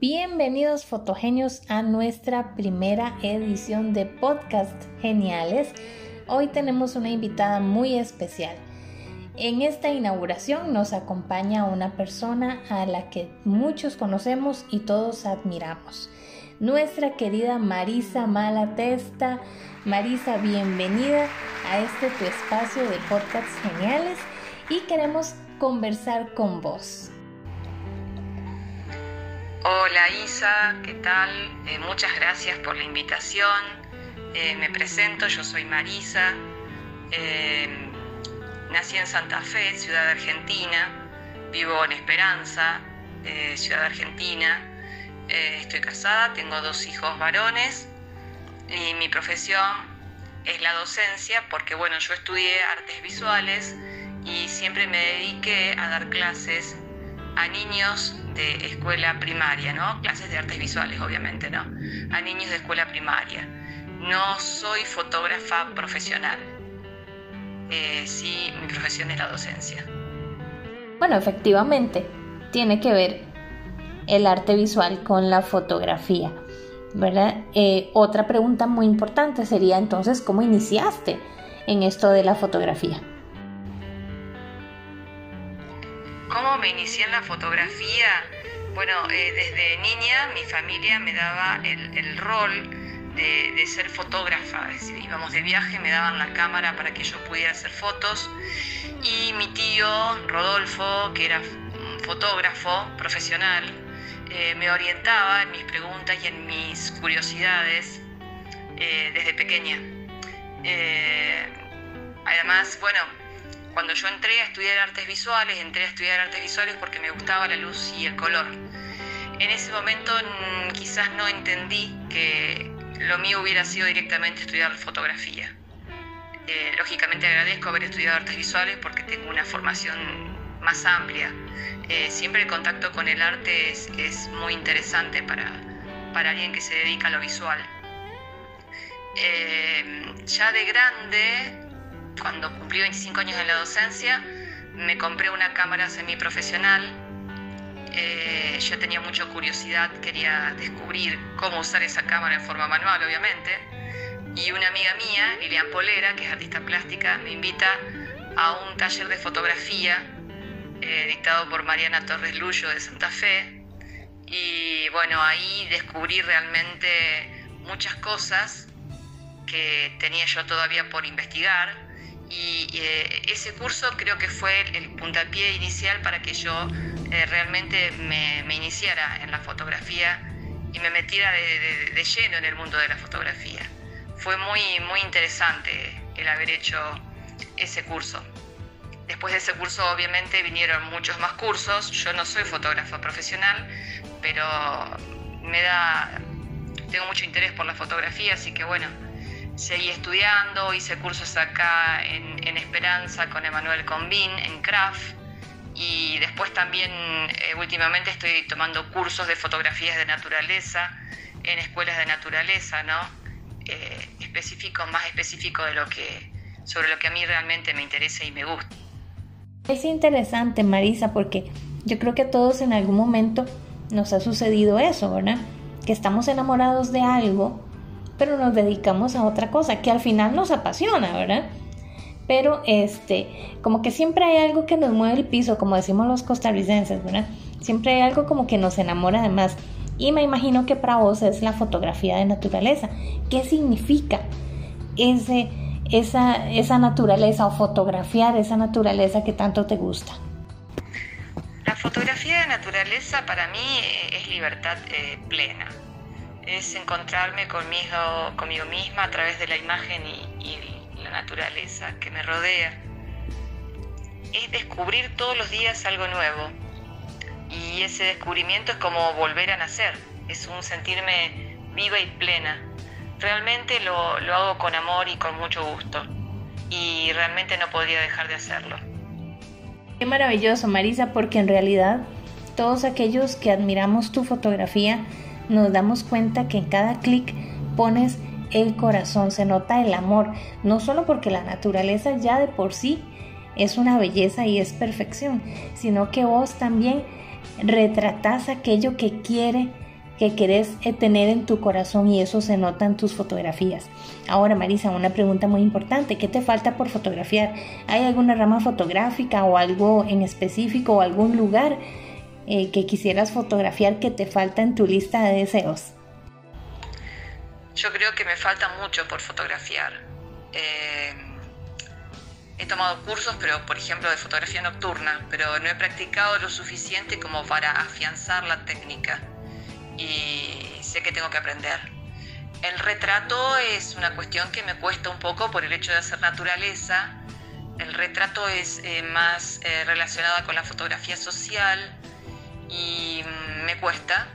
Bienvenidos fotogenios a nuestra primera edición de Podcast Geniales. Hoy tenemos una invitada muy especial. En esta inauguración nos acompaña una persona a la que muchos conocemos y todos admiramos. Nuestra querida Marisa Malatesta. Marisa, bienvenida a este tu espacio de podcasts geniales y queremos conversar con vos. Hola Isa, ¿qué tal? Eh, muchas gracias por la invitación. Eh, me presento, yo soy Marisa. Eh, nací en Santa Fe, ciudad de Argentina. Vivo en Esperanza, ciudad de Argentina. estoy casada, tengo dos hijos varones y mi profesión es la docencia porque bueno, yo estudié artes visuales y siempre me dediqué a dar clases a niños de escuela primaria, ¿no? Clases de artes visuales, obviamente, ¿no? A niños de escuela primaria. No soy fotógrafa profesional. Eh, sí, mi profesión es la docencia. Bueno, efectivamente, tiene que ver el arte visual con la fotografía, ¿verdad? Eh, otra pregunta muy importante sería entonces, ¿cómo iniciaste en esto de la fotografía? ¿Cómo me inicié en la fotografía? Bueno, eh, desde niña mi familia me daba el, rol de, ser fotógrafa. Es decir, íbamos de viaje, me daban la cámara para que yo pudiera hacer fotos. Y mi tío Rodolfo, que era fotógrafo profesional, eh, me orientaba en mis preguntas y en mis curiosidades eh, desde pequeña. además, bueno, cuando yo entré a estudiar artes visuales, entré a estudiar artes visuales porque me gustaba la luz y el color. En ese momento mm, quizás no entendí que lo mío hubiera sido directamente estudiar fotografía. Eh, lógicamente agradezco haber estudiado artes visuales porque tengo una formación más amplia. Eh, siempre el contacto con el arte es, es muy interesante para, para, alguien que se dedica a lo visual. Eh, ya de grande cuando cumplí 25 años en la docencia, me compré una cámara semiprofesional. Eh, yo tenía mucha curiosidad, quería descubrir cómo usar esa cámara en forma manual, obviamente. Y una amiga mía, Lilian Polera, que es artista plástica, me invita a un taller de fotografía eh, dictado por Mariana Torres Luyo de Santa Fe. Y bueno, ahí descubrí realmente muchas cosas que tenía yo todavía por investigar y eh, ese curso creo que fue el, puntapié inicial para que yo eh, realmente me, iniciara en la fotografía y me metiera de, lleno en el mundo de la fotografía. Fue muy, muy interesante el haber hecho ese curso. Después de ese curso obviamente vinieron muchos más cursos. Yo no soy fotógrafa profesional, pero me da, tengo mucho interés por la fotografía, así que bueno, seguí estudiando, hice cursos acá en, Esperanza con Emanuel Convin, en CRAFT, y después también eh, últimamente estoy tomando cursos de fotografías de naturaleza en escuelas de naturaleza, ¿no? Eh, específico, más específico de lo que, sobre lo que a mí realmente me interesa y me gusta. Es interesante, Marisa, porque yo creo que a todos en algún momento nos ha sucedido eso, ¿verdad? Que estamos enamorados de algo pero nos dedicamos a otra cosa que al final nos apasiona, ¿verdad? Pero este, como que siempre hay algo que nos mueve el piso, como decimos los costarricenses, ¿verdad? Siempre hay algo como que nos enamora además. Y me imagino que para vos es la fotografía de naturaleza. ¿Qué significa ese, esa, esa naturaleza o fotografiar esa naturaleza que tanto te gusta? La fotografía de naturaleza para mí es libertad eh, plena es encontrarme conmigo, conmigo misma a través de la imagen y, la naturaleza que me rodea. Es descubrir todos los días algo nuevo y ese descubrimiento es como volver a nacer, es un sentirme viva y plena. Realmente lo, lo hago con amor y con mucho gusto y realmente no podría dejar de hacerlo. Qué maravilloso, Marisa, porque en realidad todos aquellos que admiramos tu fotografía nos damos cuenta que en cada clic pones el corazón, se nota el amor, no solo porque la naturaleza ya de por sí es una belleza y es perfección, sino que vos también retratás aquello que quiere que querés eh, tener en tu corazón y eso se nota en tus fotografías. Ahora, Marisa, una pregunta muy importante. ¿Qué te falta por fotografiar? ¿Hay alguna rama fotográfica o algo en específico o algún lugar eh, que quisieras fotografiar que te falta en tu lista de deseos? Yo creo que me falta mucho por fotografiar. Eh, he tomado cursos, pero por ejemplo de fotografía nocturna, pero no he practicado lo suficiente como para afianzar la técnica y sé que tengo que aprender. El retrato es una cuestión que me cuesta un poco por el hecho de hacer naturaleza. El retrato es eh, más eh, relacionado con la fotografía social y me cuesta,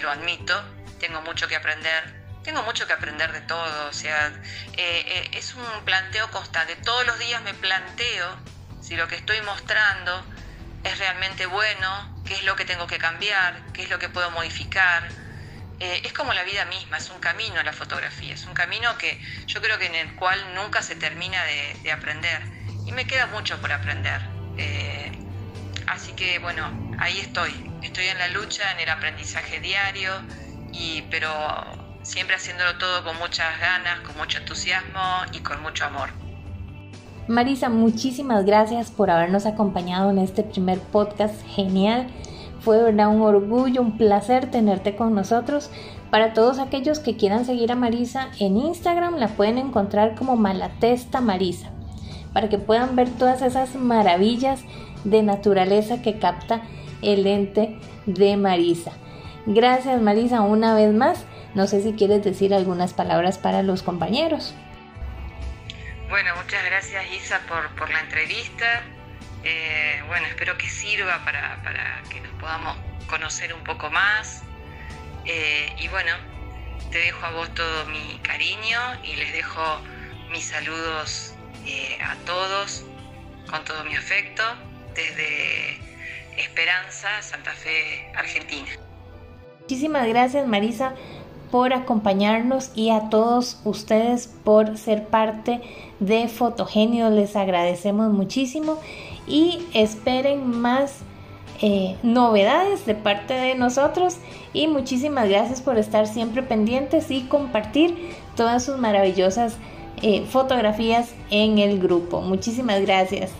lo admito, tengo mucho que aprender tengo mucho que aprender de todo, o sea, eh, eh, es un planteo constante. Todos los días me planteo si lo que estoy mostrando es realmente bueno, qué es lo que tengo que cambiar, qué es lo que puedo modificar. Eh, es como la vida misma, es un camino la fotografía, es un camino que yo creo que en el cual nunca se termina de, aprender y me queda mucho por aprender. así que bueno, ahí estoy, estoy en la lucha, en el aprendizaje diario, y, pero siempre haciéndolo todo con muchas ganas, con mucho entusiasmo y con mucho amor. Marisa, muchísimas gracias por habernos acompañado en este primer podcast genial. Fue verdad un orgullo, un placer tenerte con nosotros. Para todos aquellos que quieran seguir a Marisa en Instagram, la pueden encontrar como Malatesta Marisa, para que puedan ver todas esas maravillas de naturaleza que capta el ente de Marisa. Gracias Marisa una vez más no sé si quieres decir algunas palabras para los compañeros. Bueno, muchas gracias Isa por, la entrevista. Eh, bueno, espero que sirva para, que nos podamos conocer un poco más. Eh, y bueno, te dejo a vos todo mi cariño y les dejo mis saludos eh, a todos con todo mi afecto desde Esperanza, Santa Fe, Argentina. Muchísimas gracias Marisa por acompañarnos y a todos ustedes por ser parte de Fotogenio. Les agradecemos muchísimo y esperen más eh, novedades de parte de nosotros y muchísimas gracias por estar siempre pendientes y compartir todas sus maravillosas eh, fotografías en el grupo. Muchísimas gracias.